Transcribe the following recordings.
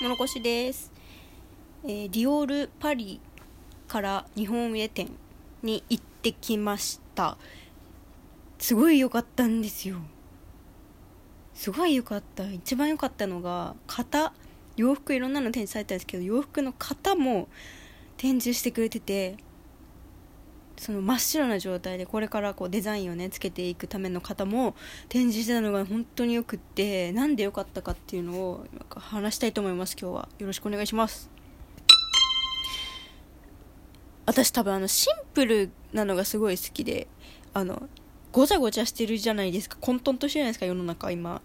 モノコシです、えーディオールパリから日本上店に行ってきました。すごい良かったんですよ。すごい良かった。一番良かったのが型。洋服いろんなの展示されたんですけど洋服の型も展示してくれててその真っ白な状態でこれからこうデザインをねつけていくための方も展示してたのが本当によくってなんでよかったかっていうのを話したいと思います今日は。よろしくお願いします。私多分あのシンプルなのがすごい好きであのごちゃごちゃしてるじゃないですか。混沌としてるじゃないですか世の中今。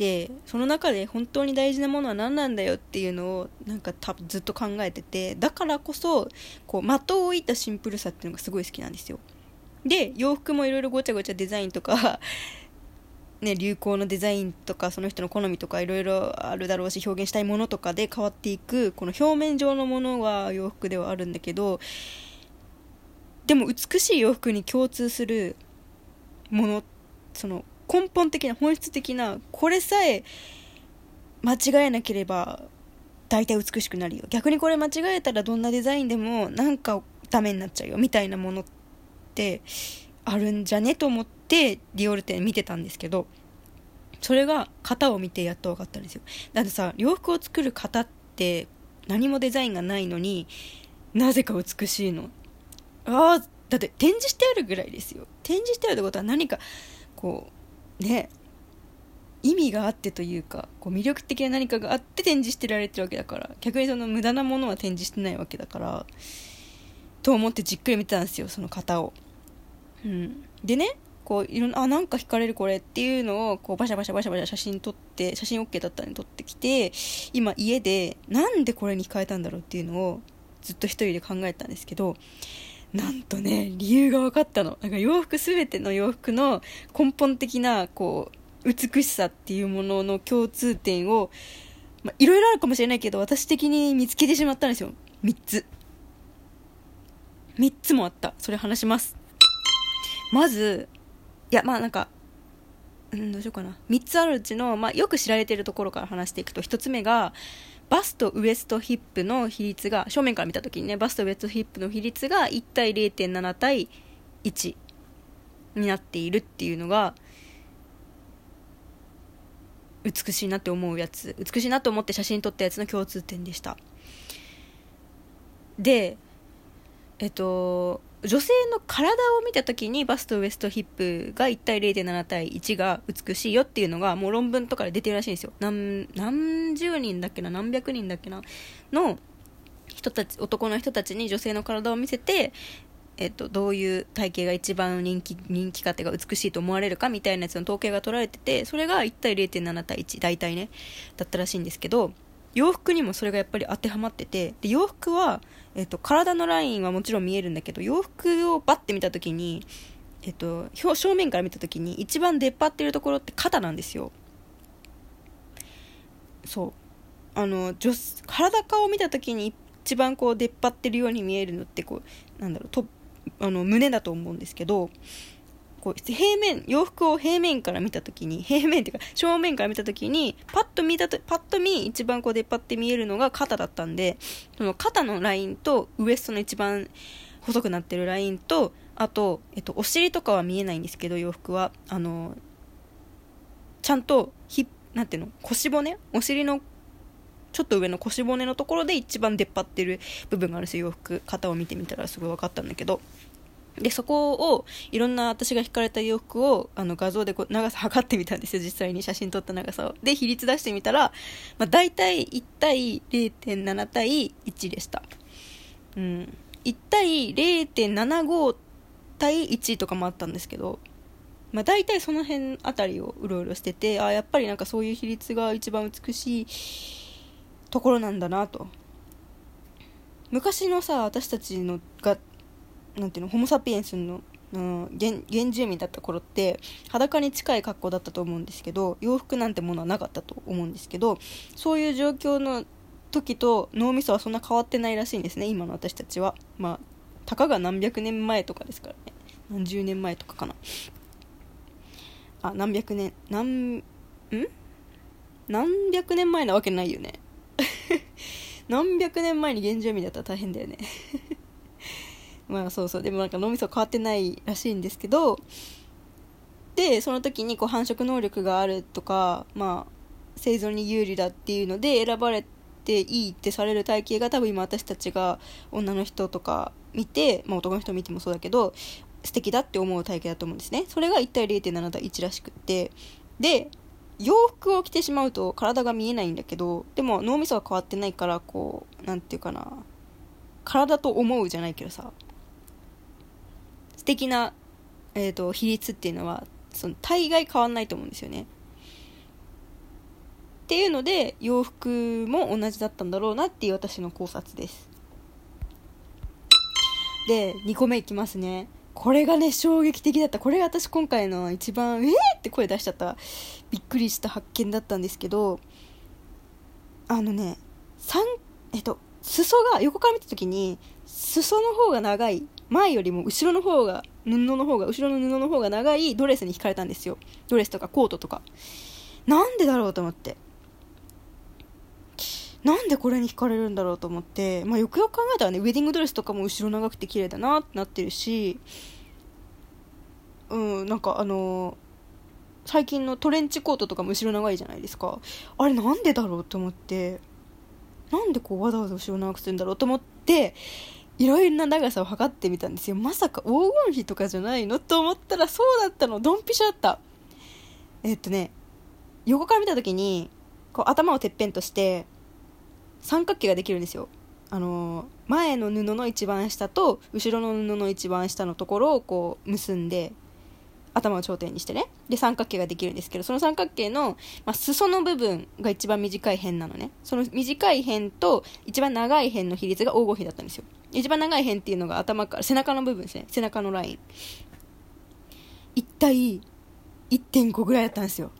でその中で本当に大事なものは何なんだよっていうのをなんか多分ずっと考えててだからこそこう的を置いたシンプルさっていうのがすごい好きなんですよ。で洋服もいろいろごちゃごちゃデザインとか ね、流行のデザインとかその人の好みとかいろいろあるだろうし表現したいものとかで変わっていくこの表面上のものは洋服ではあるんだけどでも美しい洋服に共通するものその根本的な本質的なこれさえ間違えなければ大体美しくなるよ。逆にこれ間違えたらどんなデザインでもなんかダメになっちゃうよ。みたいなものってあるんじゃねと思ってディオール店見てたんですけどそれが型を見てやっと分かったんですよ。だってさ洋服を作る型って何もデザインがないのになぜか美しいの。ああだって展示してあるぐらいですよ。展示してあるってことは何かこうね意味があってというかこう魅力的な何かがあって展示してられてるわけだから逆にその無駄なものは展示してないわけだからと思ってじっくり見てたんですよその型を。うん、でねこういろんなあなんか惹かれるこれっていうのをこうバシャバシャバシャバシャ写真撮って写真 OK だったんで撮ってきて今家でなんでこれに惹かれたんだろうっていうのをずっと一人で考えたんですけどなんとね理由が分かったの。なんか洋服全ての洋服の根本的なこう美しさっていうものの共通点をまいろいろあるかもしれないけど私的に見つけてしまったんですよ。3つ。3つもあった。それ話します。まずいやまあなんかうんどうしようかな。3つあるうちの、まあ、よく知られてるところから話していくと1つ目がバストウエストヒップの比率が正面から見た時にねバストウエストヒップの比率が1対0.7対1になっているっていうのが美しいなって思うやつ美しいなと思って写真撮ったやつの共通点でした。でえっと女性の体を見た時にバストウエストヒップが1対0.7対1が美しいよっていうのがもう論文とかで出てるらしいんですよ。何何十人だっけな？何百人だっけな？の人たち男の人たちに女性の体を見せてえっと、どういう体型が一番人気人気かっていうか美しいと思われるかみたいなやつの統計が取られててそれが1対0.7対1大体ねだったらしいんですけど洋服にもそれがやっぱり当てはまっててで洋服は、えっと、体のラインはもちろん見えるんだけど洋服をバッて見た時に、えっと、正面から見た時に一番出っ張ってるところって肩なんですよ。そう。あの女体顔を見た時に一番こう出っ張ってるように見えるのってこうなんだろうとあの胸だと思うんですけどこう平面洋服を平面から見た時に平面っていうか正面から見た時にパッと見たとパッと見一番こう出っ張って見えるのが肩だったんでその肩のラインとウエストの一番細くなってるラインとあと、えっと、お尻とかは見えないんですけど洋服は。あのちゃんとひなんていうの腰骨？お尻のちょっと上の腰骨のところで一番出っ張ってる部分があるんですよ洋服。型を見てみたらすごい分かったんだけど。でそこをいろんな私が引かれた洋服をあの画像でこう長さ測ってみたんですよ実際に写真撮った長さを。で比率出してみたら、まあ、大体1対0.7対1でした。うん。1対0.75対1とかもあったんですけどまあ、大体その辺あたりをうろうろしててあやっぱりなんかそういう比率が一番美しいところなんだなと。昔のさ私たちのがなんていうのホモ・サピエンスのうん原原住民だった頃って裸に近い格好だったと思うんですけど洋服なんてものはなかったと思うんですけどそういう状況の時と脳みそはそんな変わってないらしいんですね今の私たちは。まあたかが何百年前とかですからね。何十年前とかかな。あ何百年何ん？何百年前なわけないよね。何百年前に原住民だったら大変だよね。まあそうそうでもなんか脳みそ変わってないらしいんですけどでその時にこう繁殖能力があるとかまあ生存に有利だっていうので選ばれていいってされる体型が多分今私たちが女の人とか見て、まあ、男の人見てもそうだけど素敵だって思う体型だと思うんですね。それが1対0.7対1らしくって。で洋服を着てしまうと体が見えないんだけどでも脳みそが変わってないからこう何て言うかな体と思うじゃないけどさ。素敵な、えーと、比率っていうのはその大概変わんないと思うんですよね。っていうので洋服も同じだったんだろうなっていう私の考察です。で2個目いきますね。これがね衝撃的だった。これが私今回の一番えーって声出しちゃったびっくりした発見だったんですけどあのね3えっと裾が横から見た時に裾の方が長い前よりも後ろの方が布の方が後ろの布の方が長いドレスに惹かれたんですよ。ドレスとかコートとか。なんでだろうと思って。なんでこれに惹かれるんだろうと思って、まあ、よくよく考えたらねウェディングドレスとかも後ろ長くて綺麗だなってなってるし。うんなんかあのー、最近のトレンチコートとかも後ろ長いじゃないですか。あれなんでだろうと思って。なんでこうわざわざ後ろ長くするんだろうと思って。いろいろな長さを測ってみたんですよ。まさか黄金比とかじゃないのと思ったらそうだったの。ドンピシャだった。え、っとね横から見た時にこう頭をてっぺんとして三角形ができるんですよ。あの前の布の一番下と後ろの布の一番下のところをこう結んで頭を頂点にしてね。で三角形ができるんですけどその三角形の、まあ、裾の部分が一番短い辺なのね。その短い辺と一番長い辺の比率が黄金比だったんですよ。一番長い辺っていうのが頭から背中の部分ですね。背中のライン。一体1.5ぐらいだったんですよ。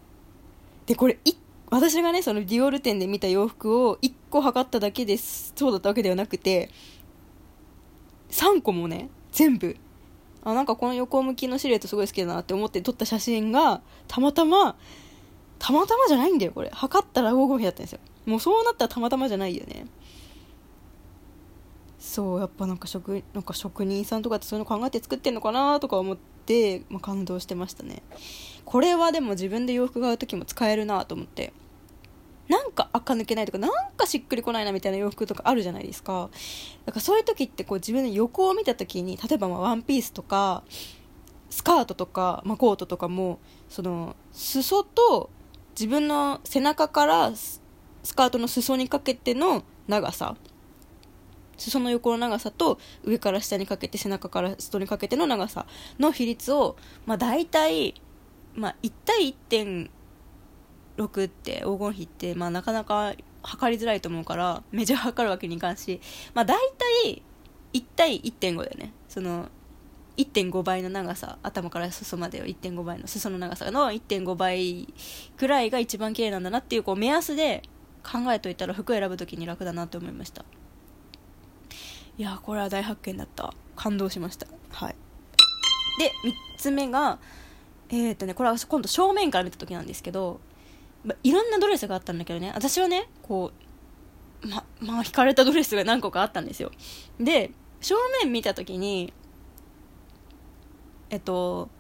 でこれ1私がねそのディオール店で見た洋服を1個測っただけです。そうだったわけではなくて3個もね全部。あなんかこの横向きのシルエットすごい好きだなって思って撮った写真がたまたまたまたまじゃないんだよこれ。測ったら黄金比だったんですよ。もうそうなったらたまたまじゃないよね。そうやっぱなんか職なんか職人さんとかってそういうの考えて作ってんのかなとか思って、まあ、感動してましたね。これはでも自分で洋服買う時も使えるなと思って。なんか垢抜けないとかなんかしっくりこないなみたいな洋服とかあるじゃないですか。だからそういう時ってこう自分の横を見た時に例えばまワンピースとかスカートとか、まあ、コートとかもその裾と自分の背中からスカートの裾にかけての長さ裾の横の長さと上から下にかけて背中から裾にかけての長さの比率を、まあ、大体、まあ、1対1.6って黄金比って、まあ、なかなか測りづらいと思うからメジャー測るわけにいかんし、まあ、大体1対1.5だよね。その1.5倍の長さ頭から裾までを1.5倍の裾の長さの1.5倍くらいが一番綺麗なんだなっていうこう目安で考えといたら服選ぶ時に楽だなと思いました。いやこれは大発見だった。感動しました。はい。で3つ目がえっ、ー、とねこれは今度正面から見た時なんですけど、ま、いろんなドレスがあったんだけどね。私はねこうままあ引かれたドレスが何個かあったんですよ。で正面見た時にえっと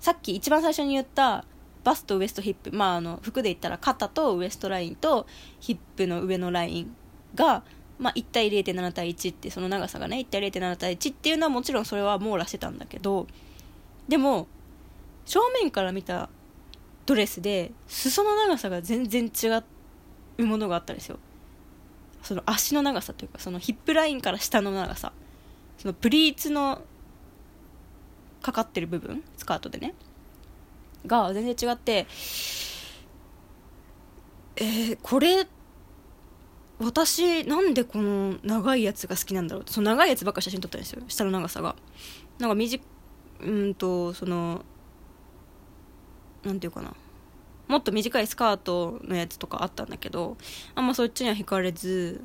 さっき一番最初に言ったバストウエストヒップまああの服で言ったら肩とウエストラインとヒップの上のラインがまあ、1対0.7対1ってその長さがね1対0.7対1っていうのはもちろんそれは網羅してたんだけどでも正面から見たドレスで裾の長さが全然違うものがあったんですよ。その足の長さというかそのヒップラインから下の長さ。そのプリーツのかかってる部分スカートでね。が全然違ってえー、これ私なんでこの長いやつが好きなんだろうその長いやつばっか写真撮ったんですよ下の長さが。なんか短うんとそのなんていうかな。もっと短いスカートのやつとかあったんだけどあんまそっちには惹かれず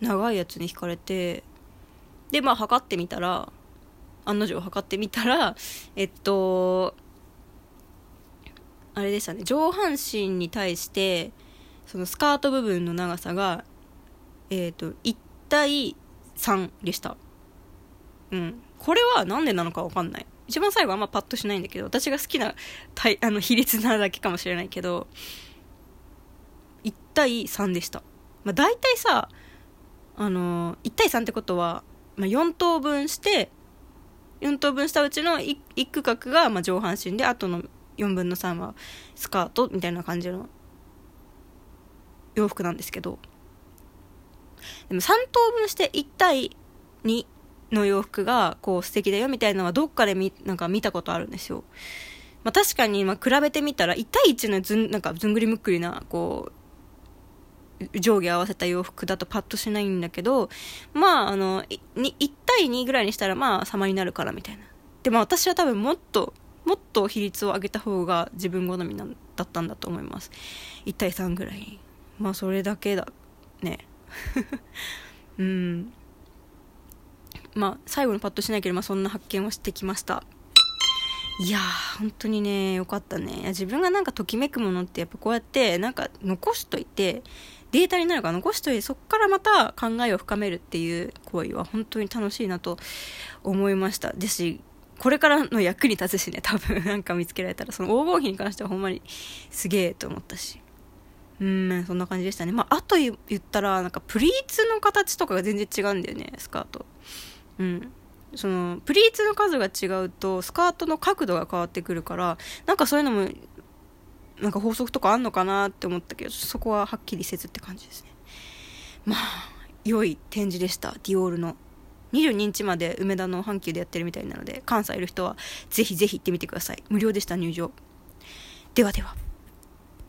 長いやつに惹かれてでまあ測ってみたら案の定測ってみたらえっとあれでしたね。上半身に対してそのスカート部分の長さがえっ、ー、と1対3でした。うん。これは何でなのか分かんない。一番最後あんまパッとしないんだけど私が好きなあの比率なだけかもしれないけど1対3でした、まあ、大体さあの1対3ってことは、まあ、4等分して4等分したうちの 1, 1区画がまあ上半身であとの4分の3はスカートみたいな感じの洋服なんですけどでも3等分して1対2の洋服がこう素敵だよみたいなのはどっかで見なんか見たことあるんですよ。まあ、確かにま比べてみたら1対1のずんなんかずんぐりむっくりなこう上下合わせた洋服だとパッとしないんだけどまああの1対2ぐらいにしたらまあ様になるからみたいな。でも私は多分もっともっと比率を上げた方が自分好みなんだったんだと思います1対3ぐらいまあそれだけだね。うん。まあ最後にパッとしないけど、まあ、そんな発見をしてきました。いやー本当にねよかったね。自分がなんかときめくものってやっぱこうやってなんか残しといてデータになるから残しといてそこからまた考えを深めるっていう行為は本当に楽しいなと思いました。ですしこれからの役に立つしね多分。なんか見つけられたらその黄金比に関してはほんまにすげえと思ったし。うんそんな感じでしたね。まああと言ったらなんかプリーツの形とかが全然違うんだよねスカート。うん。そのプリーツの数が違うとスカートの角度が変わってくるからなんかそういうのもなんか法則とかあんのかなって思ったけどそこははっきりせずって感じですね。まあ良い展示でしたディオールの。22日まで梅田の阪急でやってるみたいなので関西いる人はぜひぜひ行ってみてください。無料でした入場。ではでは。